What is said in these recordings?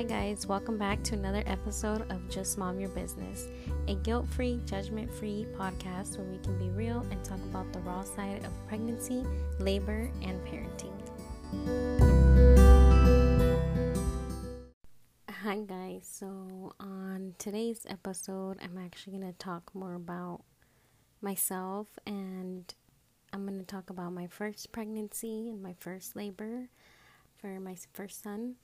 Hi, guys, welcome back to another episode of Just Mom Your Business, a guilt free, judgment free podcast where we can be real and talk about the raw side of pregnancy, labor, and parenting. Hi, guys. So, on today's episode, I'm actually going to talk more about myself and I'm going to talk about my first pregnancy and my first labor for my first son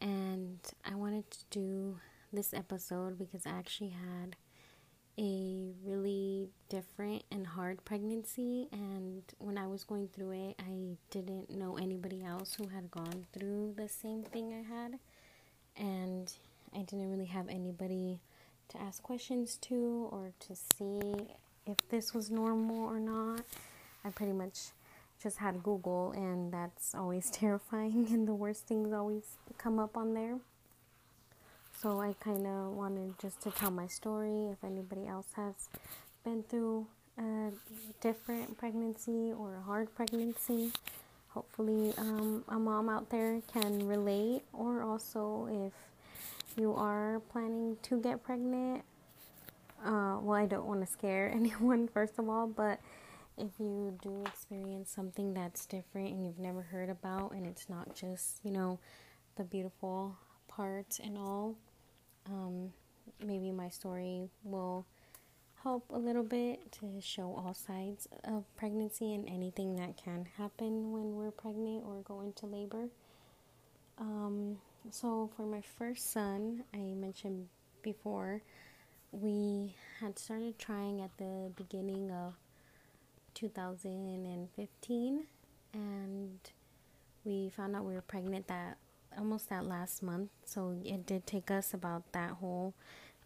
and I wanted to do this episode because I actually had a really different and hard pregnancy and when I was going through it I didn't know anybody else who had gone through the same thing I had and I didn't really have anybody to ask questions to or to see if this was normal or not. I pretty much just had Google, and that's always terrifying, and the worst things always come up on there. So I kind of wanted just to tell my story. If anybody else has been through a different pregnancy or a hard pregnancy, hopefully um, a mom out there can relate. Or also, if you are planning to get pregnant, uh, well, I don't want to scare anyone, first of all, but if you do experience something that's different and you've never heard about, and it's not just, you know, the beautiful parts and all, um, maybe my story will help a little bit to show all sides of pregnancy and anything that can happen when we're pregnant or go into labor. Um, so, for my first son, I mentioned before, we had started trying at the beginning of 2015 and we found out we were pregnant that almost that last month so it did take us about that whole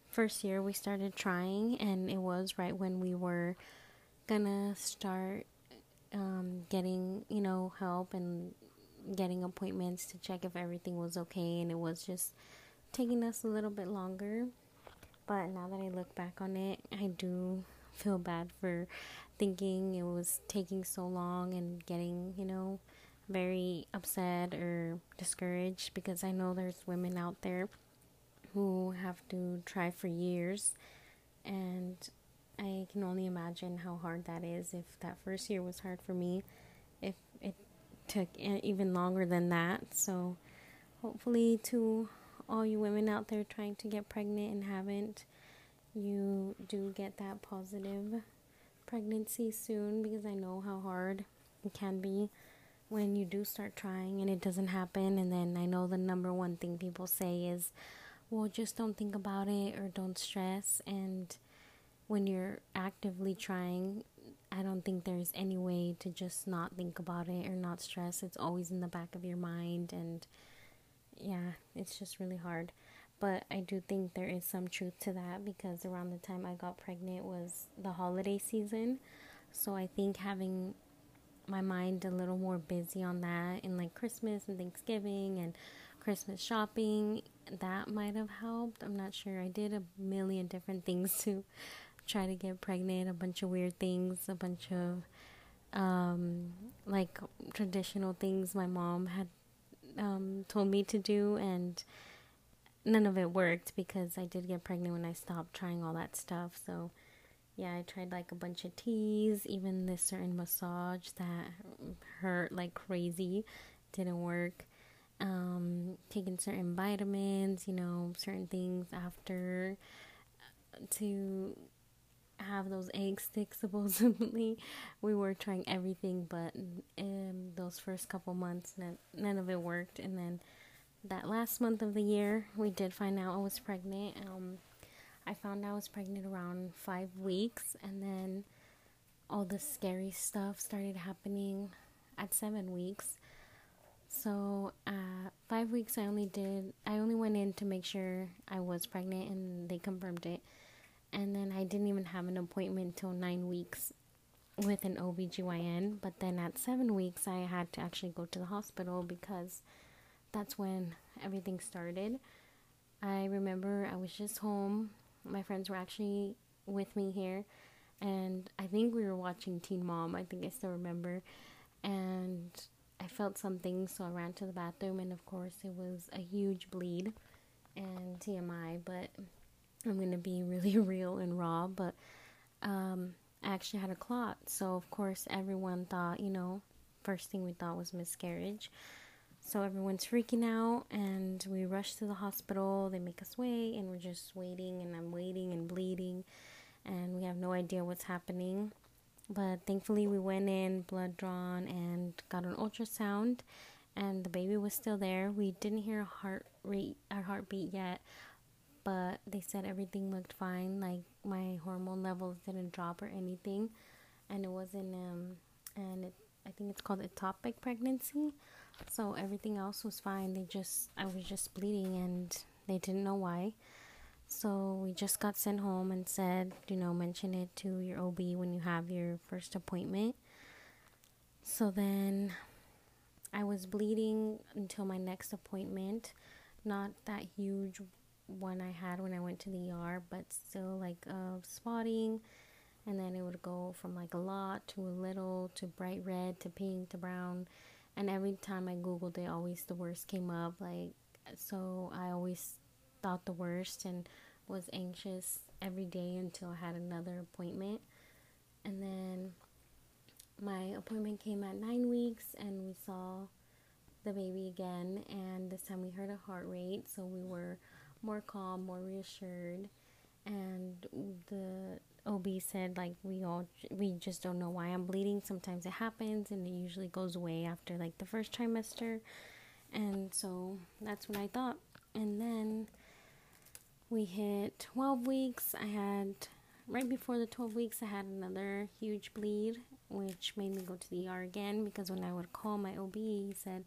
first year we started trying and it was right when we were gonna start um, getting you know help and getting appointments to check if everything was okay and it was just taking us a little bit longer. But now that i look back on it i do feel bad for thinking it was taking so long and getting, you know, very upset or discouraged because I know there's women out there who have to try for years. And I can only imagine how hard that is if that first year was hard for me if it took even longer than that. So hopefully to all you women out there trying to get pregnant and haven't you do get that positive pregnancy soon because I know how hard it can be when you do start trying and it doesn't happen. And then I know the number one thing people say is, well, just don't think about it or don't stress. And when you're actively trying, I don't think there's any way to just not think about it or not stress. It's always in the back of your mind. And yeah, it's just really hard. But I do think there is some truth to that because around the time I got pregnant was the holiday season. So I think having my mind a little more busy on that and like Christmas and Thanksgiving and Christmas shopping, that might have helped. I'm not sure. I did a million different things to try to get pregnant, a bunch of weird things, a bunch of um, like traditional things my mom had um, told me to do, and none of it worked because I did get pregnant when I stopped trying all that stuff. So, yeah, I tried like a bunch of teas, even this certain massage that hurt like crazy didn't work. Um, taking certain vitamins, you know, certain things after uh, to have those egg sticks supposedly we were trying everything but in those first couple months none, none of it worked and then that last month of the year, we did find out I was pregnant. Um, I found I was pregnant around five weeks, and then all the scary stuff started happening at seven weeks. So, uh, five weeks, I only did, I only went in to make sure I was pregnant, and they confirmed it. And then I didn't even have an appointment until nine weeks with an OBGYN. But then at seven weeks, I had to actually go to the hospital because that's when everything started. I remember I was just home. My friends were actually with me here, and I think we were watching Teen Mom. I think I still remember. And I felt something, so I ran to the bathroom, and of course, it was a huge bleed and TMI, but I'm gonna be really real and raw. But um, I actually had a clot, so of course, everyone thought, you know, first thing we thought was miscarriage. So everyone's freaking out, and we rush to the hospital. They make us wait, and we're just waiting, and I'm waiting and bleeding, and we have no idea what's happening. But thankfully, we went in, blood drawn, and got an ultrasound, and the baby was still there. We didn't hear a heart rate, our heartbeat yet, but they said everything looked fine. Like my hormone levels didn't drop or anything, and it wasn't um, and it, I think it's called ectopic pregnancy so everything else was fine. They just, I was just bleeding and they didn't know why. So we just got sent home and said, you know, mention it to your OB when you have your first appointment. So then I was bleeding until my next appointment. Not that huge one I had when I went to the ER, but still like uh, spotting. And then it would go from like a lot to a little to bright red to pink to brown and every time I googled it, always the worst came up. Like, so I always thought the worst and was anxious every day until I had another appointment. And then my appointment came at nine weeks, and we saw the baby again. And this time we heard a heart rate, so we were more calm, more reassured. And the OB said like we all we just don't know why I'm bleeding. Sometimes it happens and it usually goes away after like the first trimester. And so that's what I thought. And then we hit 12 weeks. I had right before the 12 weeks I had another huge bleed which made me go to the ER again because when I would call my OB he said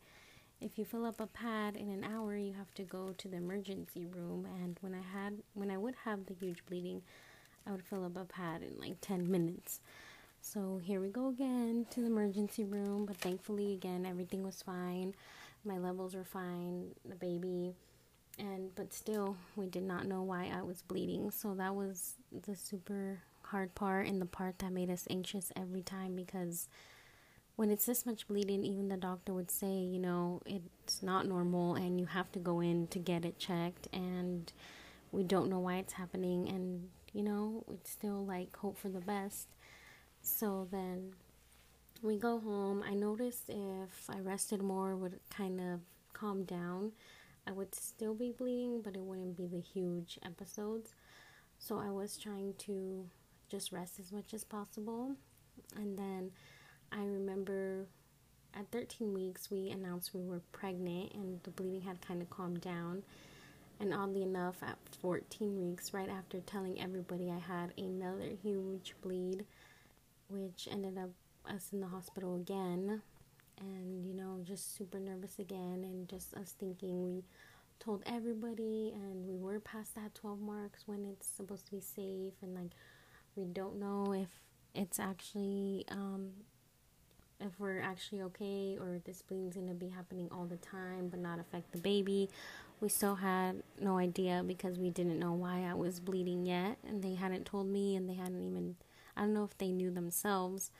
if you fill up a pad in an hour you have to go to the emergency room and when I had when I would have the huge bleeding I would fill up a pad in like 10 minutes. So here we go again to the emergency room, but thankfully, again, everything was fine. My levels were fine, the baby, and but still, we did not know why I was bleeding. So that was the super hard part and the part that made us anxious every time because when it's this much bleeding, even the doctor would say, you know, it's not normal and you have to go in to get it checked, and we don't know why it's happening, and you know, it's still like hope for the best. So then we go home. I noticed if I rested more, would kind of calm down. I would still be bleeding, but it wouldn't be the huge episodes. So I was trying to just rest as much as possible. And then I remember at 13 weeks, we announced we were pregnant and the bleeding had kind of calmed down. And oddly enough, at 14 weeks, right after telling everybody I had another huge bleed, which ended up us in the hospital again, and you know, just super nervous again, and just us thinking we told everybody, and we were past that 12 marks when it's supposed to be safe, and like we don't know if it's actually um, if we're actually okay or this bleeding's gonna be happening all the time but not affect the baby we still had no idea because we didn't know why I was bleeding yet, and they hadn't told me, and they hadn't even, I don't know if they knew themselves.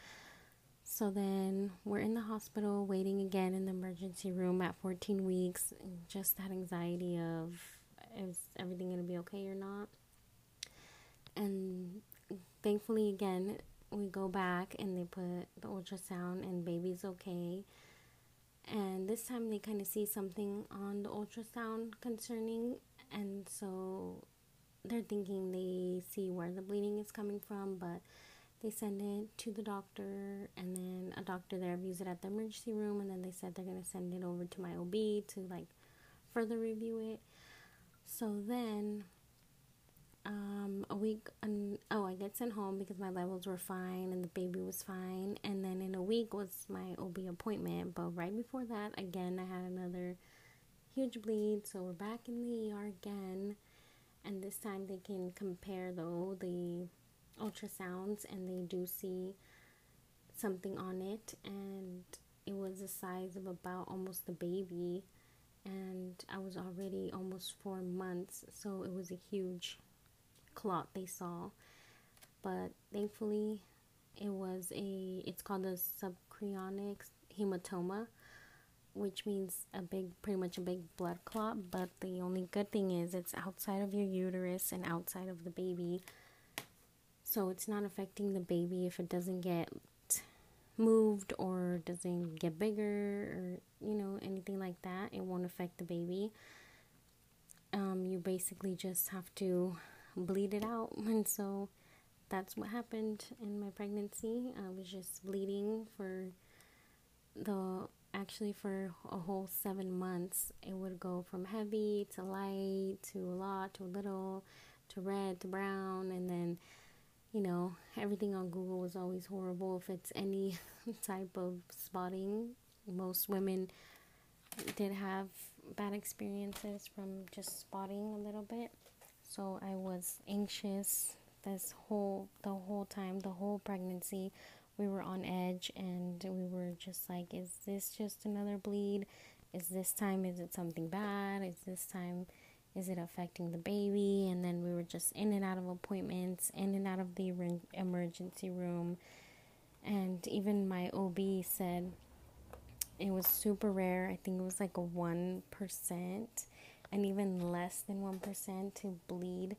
So then we're in the hospital waiting again in the emergency room at 14 weeks, just that anxiety of is everything going to be okay or not. And thankfully, again, we go back and they put the ultrasound, and baby's okay. And this time they kind of see something on the ultrasound concerning and so they're thinking they see where the bleeding is coming from but they send it to the doctor and then a doctor there views it at the emergency room and then they said they're going to send it over to my OB to like further review it. So then um, a week, and oh, I get sent home because my levels were fine and the baby was fine. And then in a week was my OB appointment. But right before that, again, I had another huge bleed. So we're back in the ER again. And this time they can compare, though, the ultrasounds and they do see something on it. And it was the size of about almost the baby. And I was already almost four months. So it was a huge clot they saw. But thankfully, it was a, it's called a subchorionic hematoma. which means a big, pretty much a big blood clot. But the only good thing is it's outside of your uterus and outside of the baby. So it's not affecting the baby if it doesn't get moved or doesn't get bigger or, you know, anything like that. It won't affect the baby. Um, you basically just have to bleed it out. And so that's what happened in my pregnancy. I was just bleeding for the actually for a whole seven months. It would go from heavy to light to a lot to a little to red to brown, and then you know everything on Google was always horrible. If it's any type of spotting, most women did have bad experiences from just spotting a little bit. So I was anxious this whole the whole time, the whole pregnancy. We were on edge and we were just like, is this just another bleed? Is this time is it something bad? Is this time is it affecting the baby? And then we were just in and out of appointments, in and out of the emergency room. And even my OB said it was super rare. I think it was like a 1% and even less than 1% to bleed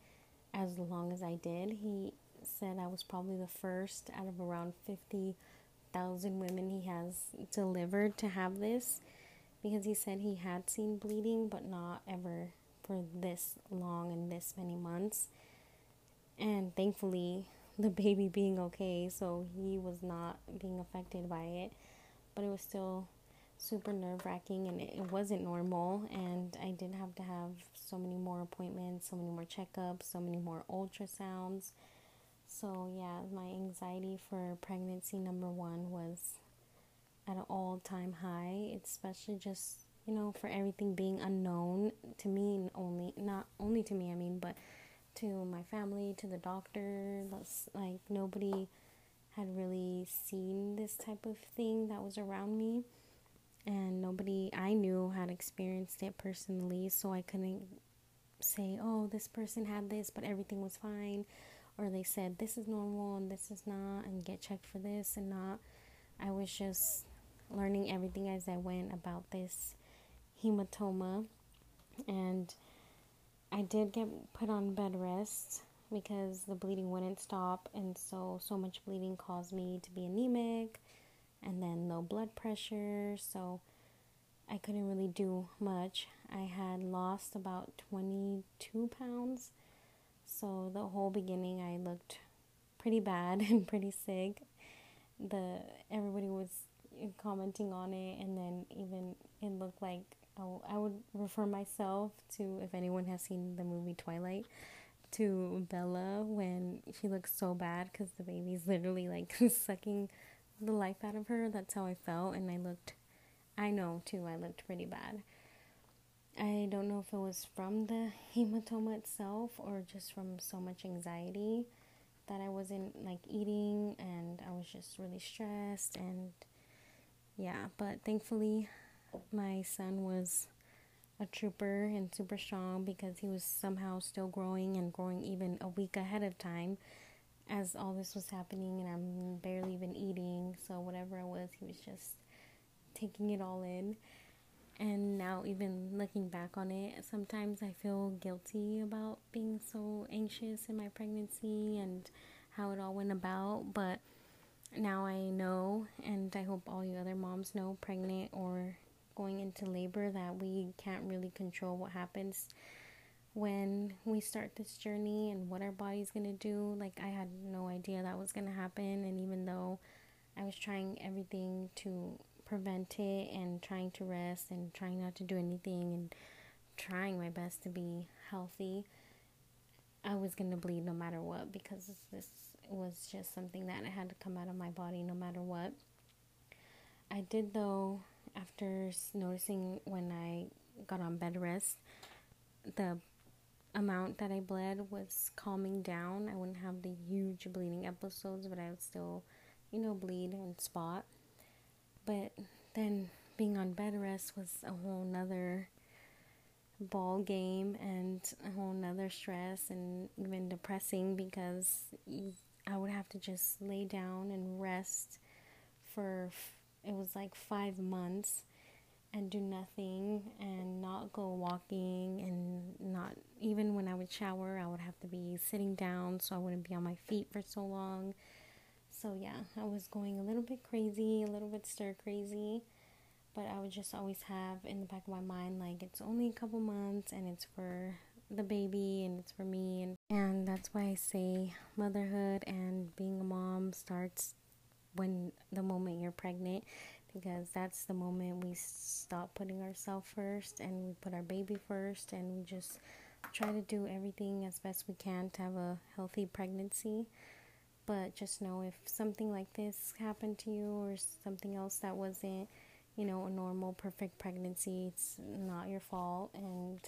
as long as I did. He said I was probably the first out of around 50,000 women he has delivered to have this because he said he had seen bleeding, but not ever for this long and this many months. And thankfully, the baby being okay, so he was not being affected by it, but it was still super nerve wracking and it wasn't normal. And I did have to have so many more appointments, so many more checkups, so many more ultrasounds. So, yeah, my anxiety for pregnancy number one was at an all time high, especially just, you know, for everything being unknown to me, only, not only to me, I mean, but to my family, to the doctor. That's Like, nobody had really seen this type of thing that was around me and nobody I knew had experienced it personally, so I couldn't say, oh, this person had this, but everything was fine, or they said this is normal and this is not, and get checked for this and not. I was just learning everything as I went about this hematoma, and I did get put on bed rest because the bleeding wouldn't stop, and so so much bleeding caused me to be anemic and then low blood pressure, so I couldn't really do much. I had lost about 22 pounds, so the whole beginning I looked pretty bad and pretty sick. The everybody was commenting on it, and then even it looked like oh, I would refer myself to if anyone has seen the movie Twilight to Bella when she looks so bad because the baby's literally like sucking the life out of her. That's how I felt, and I looked, I know too, I looked pretty bad. I don't know if it was from the hematoma itself or just from so much anxiety that I wasn't like eating and I was just really stressed and yeah, but thankfully my son was a trooper and super strong because he was somehow still growing and growing even a week ahead of time as all this was happening and I'm barely even eating. So whatever I was, he was just taking it all in. And now, even looking back on it, sometimes I feel guilty about being so anxious in my pregnancy and how it all went about. But now I know, and I hope all you other moms know, pregnant or going into labor, that we can't really control what happens when we start this journey and what our body's to do. Like, I had no idea that was to happen. And even though I was trying everything to prevent it and trying to rest and trying not to do anything and trying my best to be healthy, I was to bleed no matter what because this was just something that I had to come out of my body no matter what. I did, though, after noticing when I got on bed rest, the amount that I bled was calming down. I wouldn't have the huge bleeding episodes, but I would still, you know, bleed and spot. But then being on bed rest was a whole nother ball game and a whole nother stress and even depressing because I would have to just lay down and rest for it was like five months and do nothing and not go walking and not even when I would shower, I would have to be sitting down so I wouldn't be on my feet for so long. So yeah, I was going a little bit crazy, a little bit stir crazy, but I would just always have in the back of my mind like it's only a couple months and it's for the baby and it's for me and and that's why I say motherhood and being a mom starts when the moment you're pregnant because that's the moment we stop putting ourselves first and we put our baby first and we just try to do everything as best we can to have a healthy pregnancy. But just know if something like this happened to you or something else that wasn't, you know, a normal, perfect pregnancy, it's not your fault. And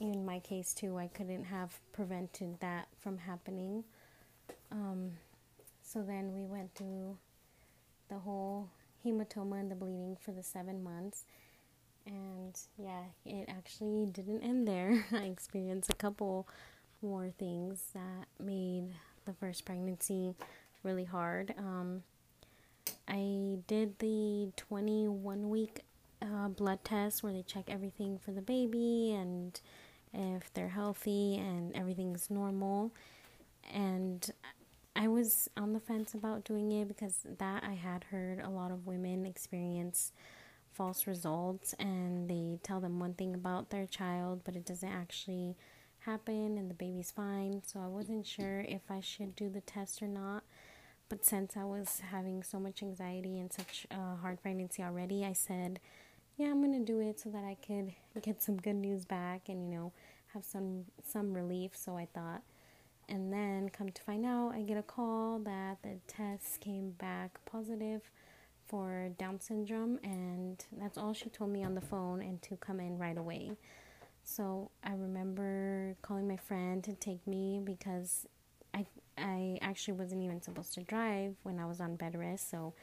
in my case, too, I couldn't have prevented that from happening. Um, so then we went through the whole hematoma and the bleeding for the seven months. And yeah, it actually didn't end there. I experienced a couple more things that made the first pregnancy really hard. Um, I did the 21 week uh, blood test where they check everything for the baby and if they're healthy and everything's normal. And I was on the fence about doing it because that I had heard a lot of women experience false results and they tell them one thing about their child, but it doesn't actually happen and the baby's fine. So I wasn't sure if I should do the test or not. But since I was having so much anxiety and such a hard pregnancy already, I said, yeah, I'm gonna do it so that I could get some good news back and you know have some some relief. So I thought and then, come to find out, I get a call that the test came back positive for Down syndrome, and that's all she told me on the phone, and to come in right away. So I remember calling my friend to take me because I I actually wasn't even supposed to drive when I was on bed rest. So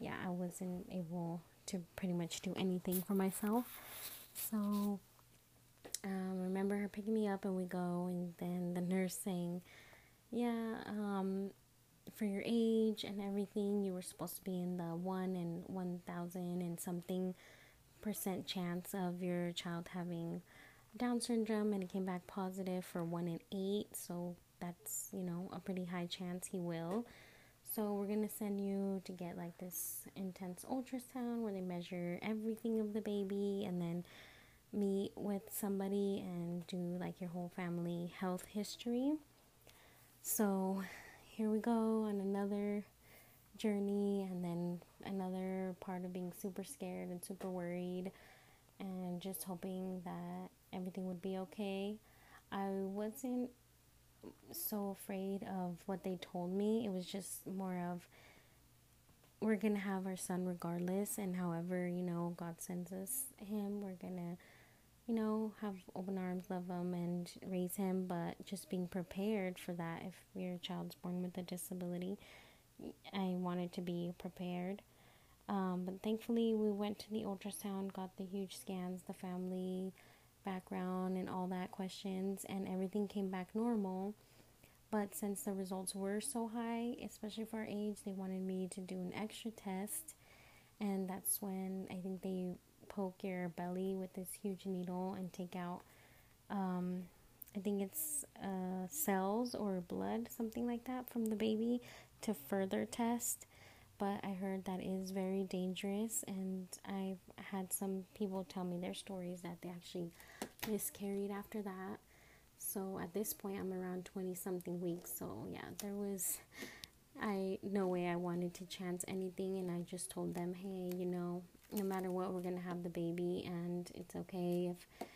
yeah, I wasn't able to pretty much do anything for myself. So um, remember her picking me up and we go and then the nurse saying yeah um, for your age and everything you were supposed to be in the 1 and 1000 and something percent chance of your child having down syndrome and it came back positive for 1 in 8 so that's you know a pretty high chance he will. So we're going to send you to get like this intense ultrasound where they measure everything of the baby and then meet with somebody and do like your whole family health history. So here we go on another journey, and then another part of being super scared and super worried, and just hoping that everything would be okay. I wasn't so afraid of what they told me, it was just more of we're gonna have our son regardless, and however, you know, God sends us him, we're gonna you know, have open arms, love him, and raise him, but just being prepared for that if your child's born with a disability. I wanted to be prepared. Um, but thankfully, we went to the ultrasound, got the huge scans, the family background, and all that questions, and everything came back normal. But since the results were so high, especially for our age, they wanted me to do an extra test. And that's when I think they poke your belly with this huge needle and take out, um, I think it's uh, cells or blood, something like that, from the baby to further test. But I heard that is very dangerous, and I've had some people tell me their stories that they actually miscarried after that. So at this point, I'm around 20 something weeks. So yeah, there was I no way I wanted to chance anything and I just told them, "Hey, you know, no matter what, we're going to have the baby, and it's okay if,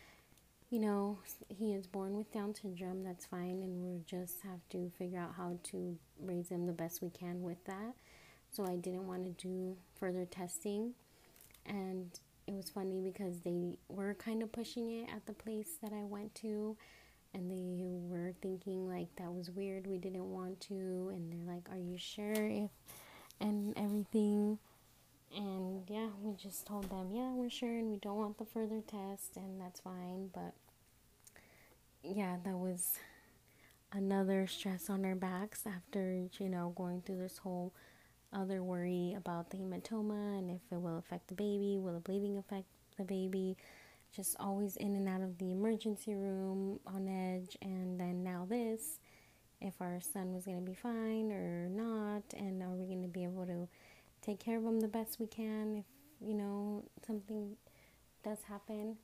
you know, he is born with Down syndrome, that's fine, and we'll just have to figure out how to raise him the best we can with that. So I didn't want to do further testing, and it was funny because they were kind of pushing it at the place that I went to. And they were thinking like that was weird. We didn't want to, and they're like, "Are you sure if?" and everything and yeah, we just told them, yeah, we're sure and we don't want the further test, and that's fine. But yeah, that was another stress on our backs after, you know, going through this whole other worry about the hematoma and if it will affect the baby, will the bleeding affect the baby? Just always in and out of the emergency room on edge, and then now this if our son was going to be fine or not, and are we going to be able to take care of them the best we can if you know something does happen.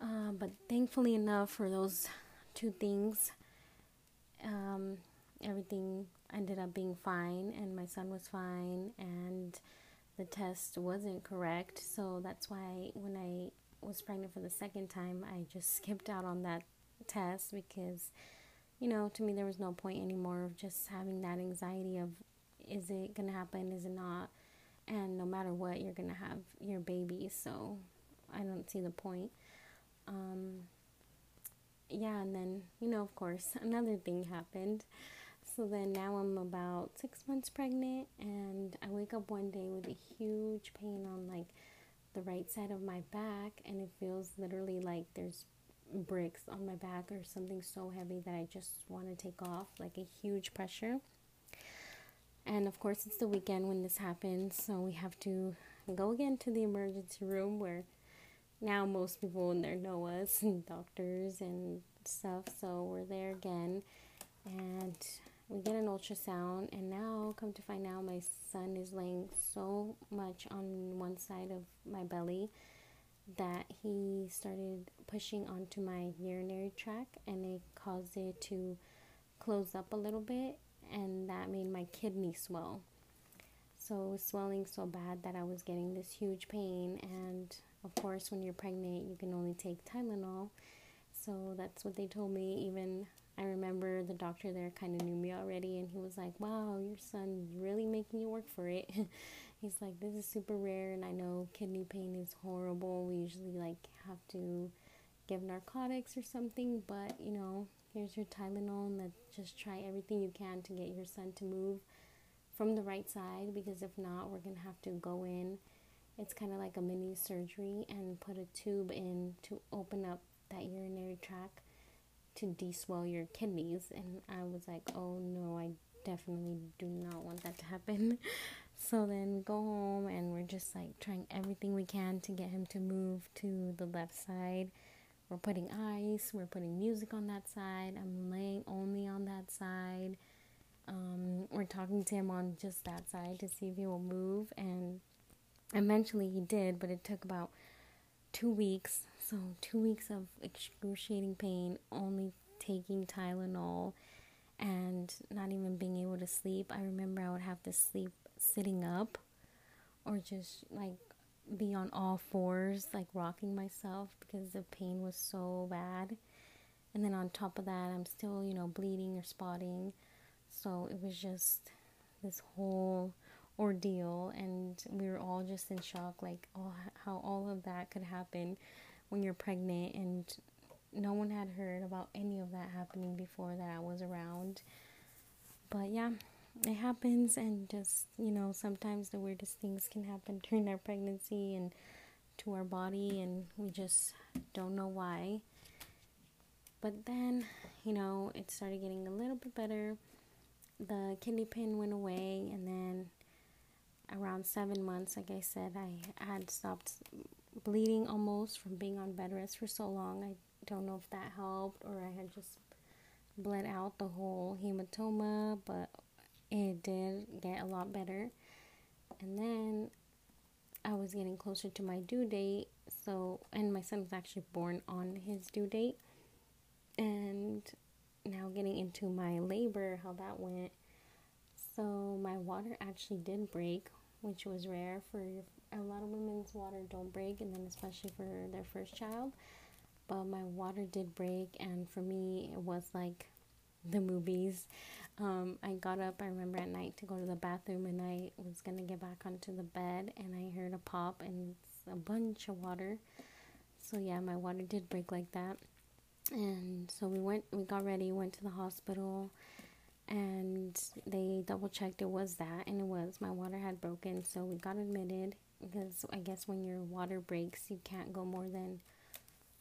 Uh, but thankfully enough for those two things, um, everything ended up being fine, and my son was fine, and the test wasn't correct. So that's why when I was pregnant for the second time, I just skipped out on that test because, you know, to me, there was no point anymore of just having that anxiety of is it going to happen, is it not? And no matter what, you're going to have your baby. So I don't see the point. Um, yeah, and then, you know, of course, another thing happened. So then now I'm about six months pregnant, and I wake up one day with a huge pain on like the right side of my back, and it feels literally like there's bricks on my back or something so heavy that I just want to take off, like a huge pressure. And of course, it's the weekend when this happens, so we have to go again to the emergency room where now most people in there know us and doctors and stuff. So we're there again, and we get an ultrasound. And now, come to find out, my son is laying so much on one side of my belly that he started pushing onto my urinary tract, and it caused it to close up a little bit, and that made my kidney swell. So it was swelling so bad that I was getting this huge pain, and of course, when you're pregnant, you can only take Tylenol. So that's what they told me. Even I remember the doctor there kind of knew me already, and he was like, Wow, your son really making you work for it. He's like, This is super rare, and I know kidney pain is horrible. We usually like have to give narcotics or something, but you know, here's your Tylenol, and just try everything you can to get your son to move from the right side because if not, we're gonna have to go in it's kind of like a mini surgery and put a tube in to open up that urinary tract to deswell your kidneys. And I was like, oh no, I definitely do not want that to happen. So then go home and we're just like trying everything we can to get him to move to the left side. We're putting ice, we're putting music on that side. I'm laying only on that side. Um, we're talking to him on just that side to see if he will move and Eventually he did, but it took about two weeks. So, two weeks of excruciating pain, only taking Tylenol and not even being able to sleep. I remember I would have to sleep sitting up or just like be on all fours, like rocking myself because the pain was so bad. And then on top of that, I'm still, you know, bleeding or spotting. So it was just this whole ordeal and we were all just in shock like oh, how all of that could happen when you're pregnant and no one had heard about any of that happening before that I was around but yeah it happens and just you know sometimes the weirdest things can happen during our pregnancy and to our body and we just don't know why but then you know it started getting a little bit better the kidney pain went away and then around seven months, like I said, I had stopped bleeding almost from being on bed rest for so long. I don't know if that helped or I had just bled out the whole hematoma, but it did get a lot better. And then I was getting closer to my due date, so and my son was actually born on his due date. And now getting into my labor, how that went. So my water actually did break which was rare for a lot of women's water don't break, and then especially for their first child. But my water did break, and for me, it was like the movies. Um, I got up, I remember at night to go to the bathroom, and I was gonna get back onto the bed, and I heard a pop, and a bunch of water. So, yeah, my water did break like that. And so we went, we got ready, went to the hospital and they double checked it was that and it was my water had broken so we got admitted because i guess when your water breaks you can't go more than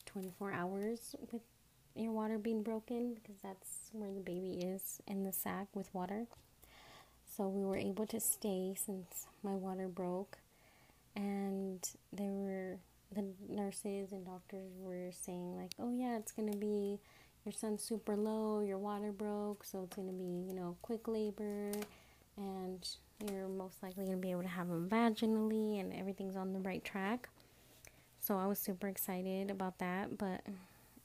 24 hours with your water being broken because that's where the baby is in the sac with water So we were able to stay since my water broke. And there were the nurses and doctors were saying, like, oh, yeah, it's to be your son's super low, your water broke, so it's to be, you know, quick labor, and you're most likely to be able to have him vaginally, and everything's on the right track. So I was super excited about that, but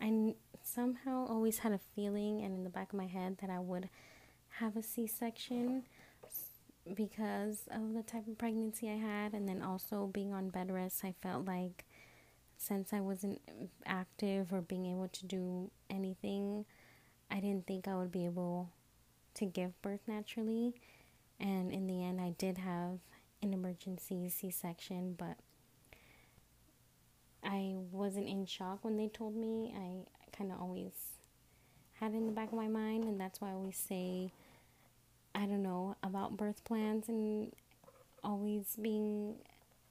I somehow always had a feeling and in the back of my head that I would have a C section because of the type of pregnancy I had, and then also being on bed rest, I felt like since I wasn't active or being able to do anything, I didn't think I would be able to give birth naturally. And in the end, I did have an emergency C section, but I wasn't in shock when they told me. I kind of always had in the back of my mind, and that's why I always say, I don't know, about birth plans and always being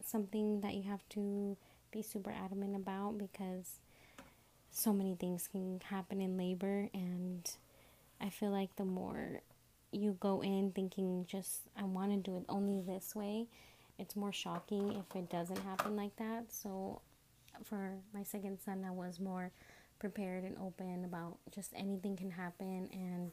something that you have to be super adamant about because so many things can happen in labor and I feel like the more you go in thinking just I want to do it only this way, it's more shocking if it doesn't happen like that. So for my second son, I was more prepared and open about just anything can happen and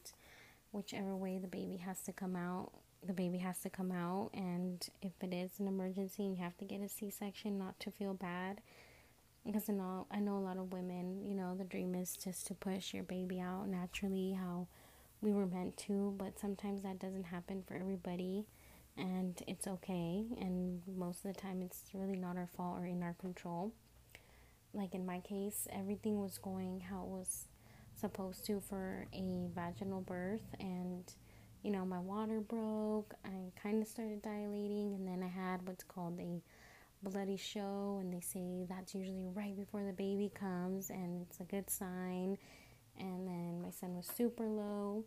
whichever way the baby has to come out, the baby has to come out. And if it is an emergency you have to get a C-section not to feel bad. Because I know I know a lot of women, you know, the dream is just to push your baby out naturally how we were meant to, but sometimes that doesn't happen for everybody. And it's okay. And most of the time it's really not our fault or in our control. Like in my case, everything was going how it was supposed to for a vaginal birth and you know, my water broke. I kind of started dilating, and then I had what's called a bloody show, and they say that's usually right before the baby comes, and it's a good sign. And then my son was super low,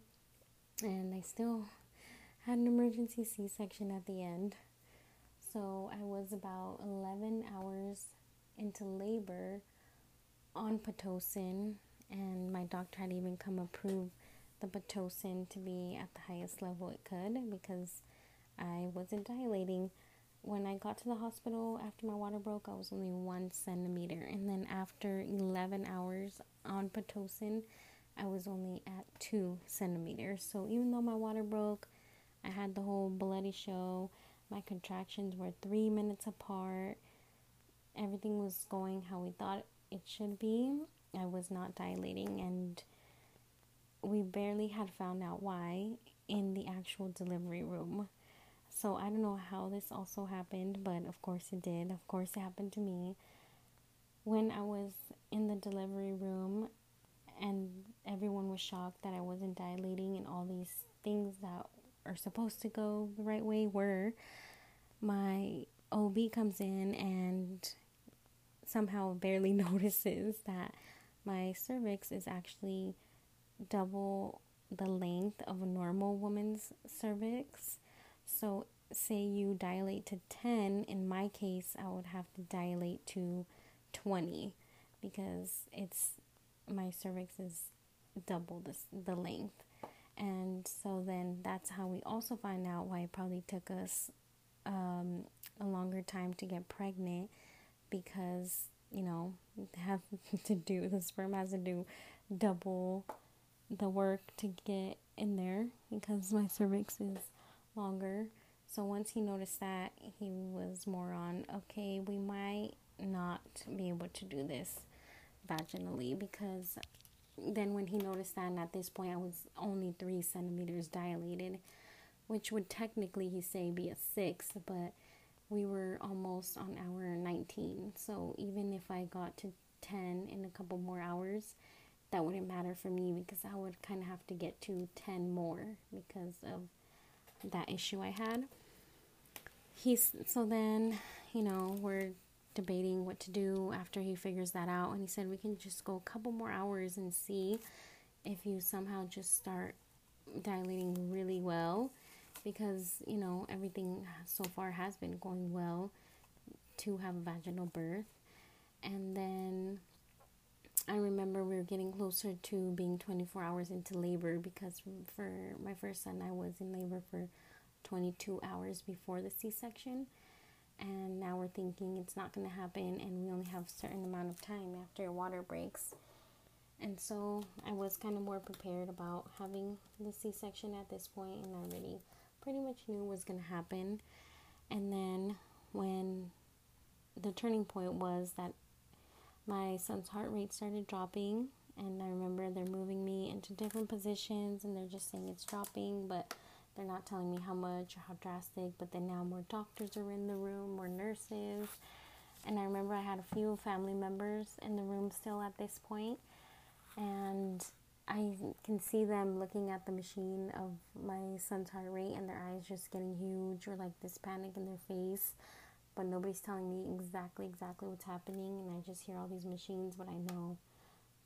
and I still had an emergency C section at the end. So I was about 11 hours into labor on Pitocin, and my doctor had even come approve the Pitocin to be at the highest level it could because I wasn't dilating. When I got to the hospital after my water broke, I was only one centimeter. And then after 11 hours on Pitocin, I was only at two centimeters. So even though my water broke, I had the whole bloody show. My contractions were three minutes apart. Everything was going how we thought it should be. I was not dilating, and we barely had found out why in the actual delivery room. So I don't know how this also happened, but of course it did. Of course it happened to me. When I was in the delivery room and everyone was shocked that I wasn't dilating and all these things that are supposed to go the right way were, my OB comes in and somehow barely notices that my cervix is actually double the length of a normal woman's cervix. So, say you dilate to 10, in my case, I would have to dilate to 20 because it's my cervix is double the, the length. And so then that's how we also find out why it probably took us um, a longer time to get pregnant because, you know, have to do the sperm has to do double the work to get in there because my cervix is longer. So once he noticed that, he was more on, okay, we might not be able to do this vaginally because then when he noticed that, and at this point I was only three centimeters dilated, which would technically, he say, be a six, but we were almost on hour 19. So even if I got to 10 in a couple more hours, that wouldn't matter for me because I would kind of have to get to 10 more because of that issue I had. He's so then, you know, we're debating what to do after he figures that out and he said we can just go a couple more hours and see if you somehow just start dilating really well because, you know, everything so far has been going well to have a vaginal birth. And then I remember we were getting closer to being 24 hours into labor because for my first son, I was in labor for 22 hours before the C section. And now we're thinking it's not going to happen, and we only have a certain amount of time after water breaks. And so I was kind of more prepared about having the C section at this point, and I already pretty much knew was going to happen. And then when the turning point was that my son's heart rate started dropping and I remember they're moving me into different positions and they're just saying it's dropping, but they're not telling me how much or how drastic. But then now more doctors are in the room, more nurses. And I remember I had a few family members in the room still at this point, and I can see them looking at the machine of my son's heart rate and their eyes just getting huge or like this panic in their face. But nobody's telling me exactly, exactly what's happening, and I just hear all these machines, but I know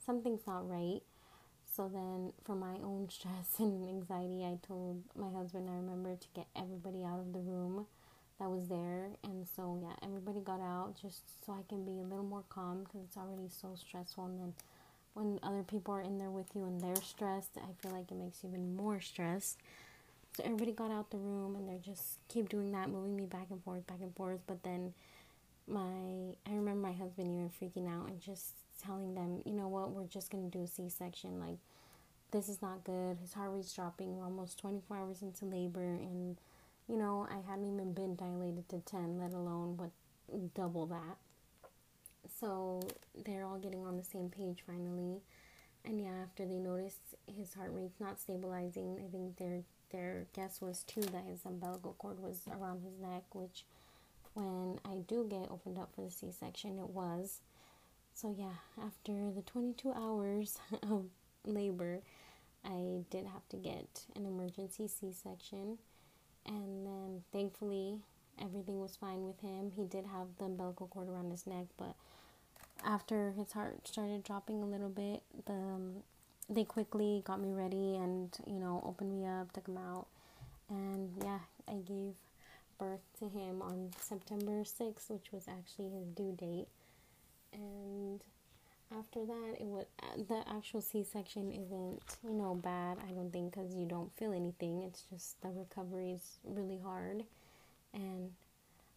something's not right. So then, for my own stress and anxiety, I told my husband I remember to get everybody out of the room that was there. And so, yeah, everybody got out just so I can be a little more calm because it's already so stressful. And then, when other people are in there with you and they're stressed, I feel like it makes you even more stressed. So, everybody got out the room and they're just keep doing that, moving me back and forth, back and forth. But then, my I remember my husband even freaking out and just telling them, you know what, we're just gonna do a C section. Like, this is not good. His heart rate's dropping. We're almost 24 hours into labor, and you know, I hadn't even been dilated to 10, let alone what double that. So they're all getting on the same page finally. And yeah, after they noticed his heart rate's not stabilizing, I think their their guess was too that his umbilical cord was around his neck, which when I do get opened up for the C section, it was. So, yeah, after the 22 hours of labor, I did have to get an emergency C section. And then thankfully, everything was fine with him. He did have the umbilical cord around his neck, but after his heart started dropping a little bit, the um, they quickly got me ready and you know opened me up, took him out, and yeah, I gave birth to him on September 6th, which was actually his due date. And after that, it was the actual C-section isn't you know bad. I don't think because you don't feel anything. It's just the recovery is really hard, and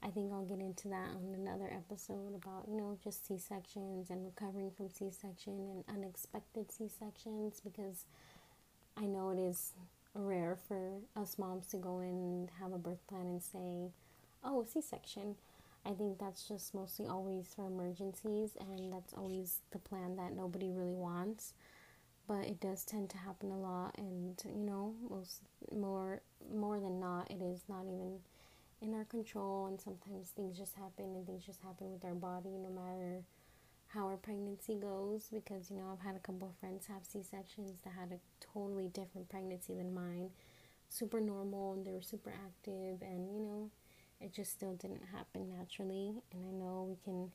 I think I'll get into that on another episode about you know just C-sections and recovering from C-section and unexpected C-sections because I know it is rare for us moms to go in and have a birth plan and say, oh, C section. I think that's just mostly always for emergencies, and that's always the plan that nobody really wants. But it does tend to happen a lot, and you know, most more more than not, it is not even in our control. And sometimes things just happen, and things just happen with our body, no matter how our pregnancy goes because you know I've had a couple of friends have C sections that had a totally different pregnancy than mine, super normal and they were super active and you know it just still didn't happen naturally and I know we can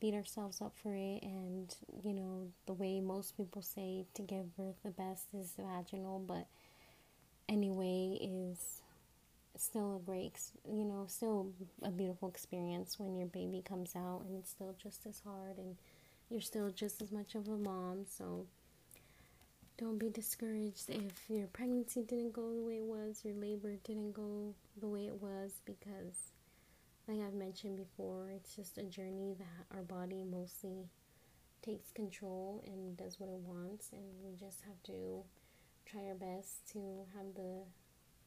beat ourselves up for it and you know the way most people say to give birth the best is vaginal but anyway is still a great you know still a beautiful experience when your baby comes out and it's still just as hard and you're still just as much of a mom. So don't be discouraged if your pregnancy didn't go the way it was your labor didn't go the way it was because like I've mentioned before it's just a journey that our body mostly takes control and does what it wants and we just have to try our best to have the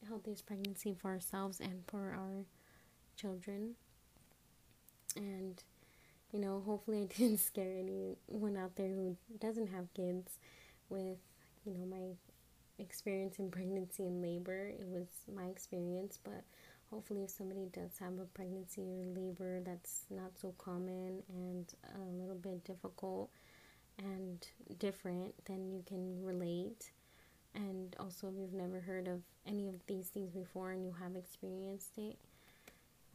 healthiest pregnancy for ourselves and for our children. And, you know, hopefully I didn't scare anyone out there who doesn't have kids with, you know, my experience in pregnancy and labor. It was my experience, but hopefully if somebody does have a pregnancy or labor that's not so common and a little bit difficult and different, then you can relate and also, if you've never heard of any of these things before and you have experienced it,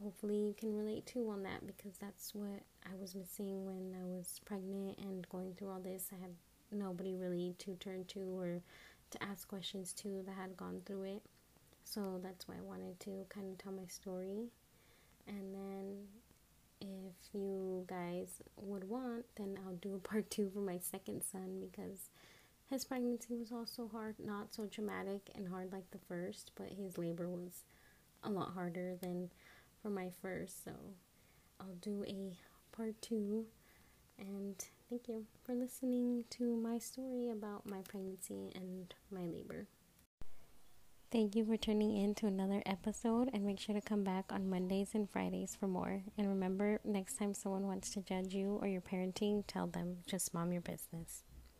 hopefully you can relate too on that because that's what I was missing when I was pregnant and going through all this. I had nobody really to turn to or to ask questions to that had gone through it. So that's why I wanted to kind of tell my story. And then if you guys would want, then I'll do a part two for my second son because his pregnancy was also hard, not so traumatic and hard like the first, but his labor was a lot harder than for my first. So I'll do a part two. And thank you for listening to my story about my pregnancy and my labor. Thank you for tuning in to another episode and make sure to come back on Mondays and Fridays for more. And remember, next time someone wants to judge you or your parenting, tell them just mom your business.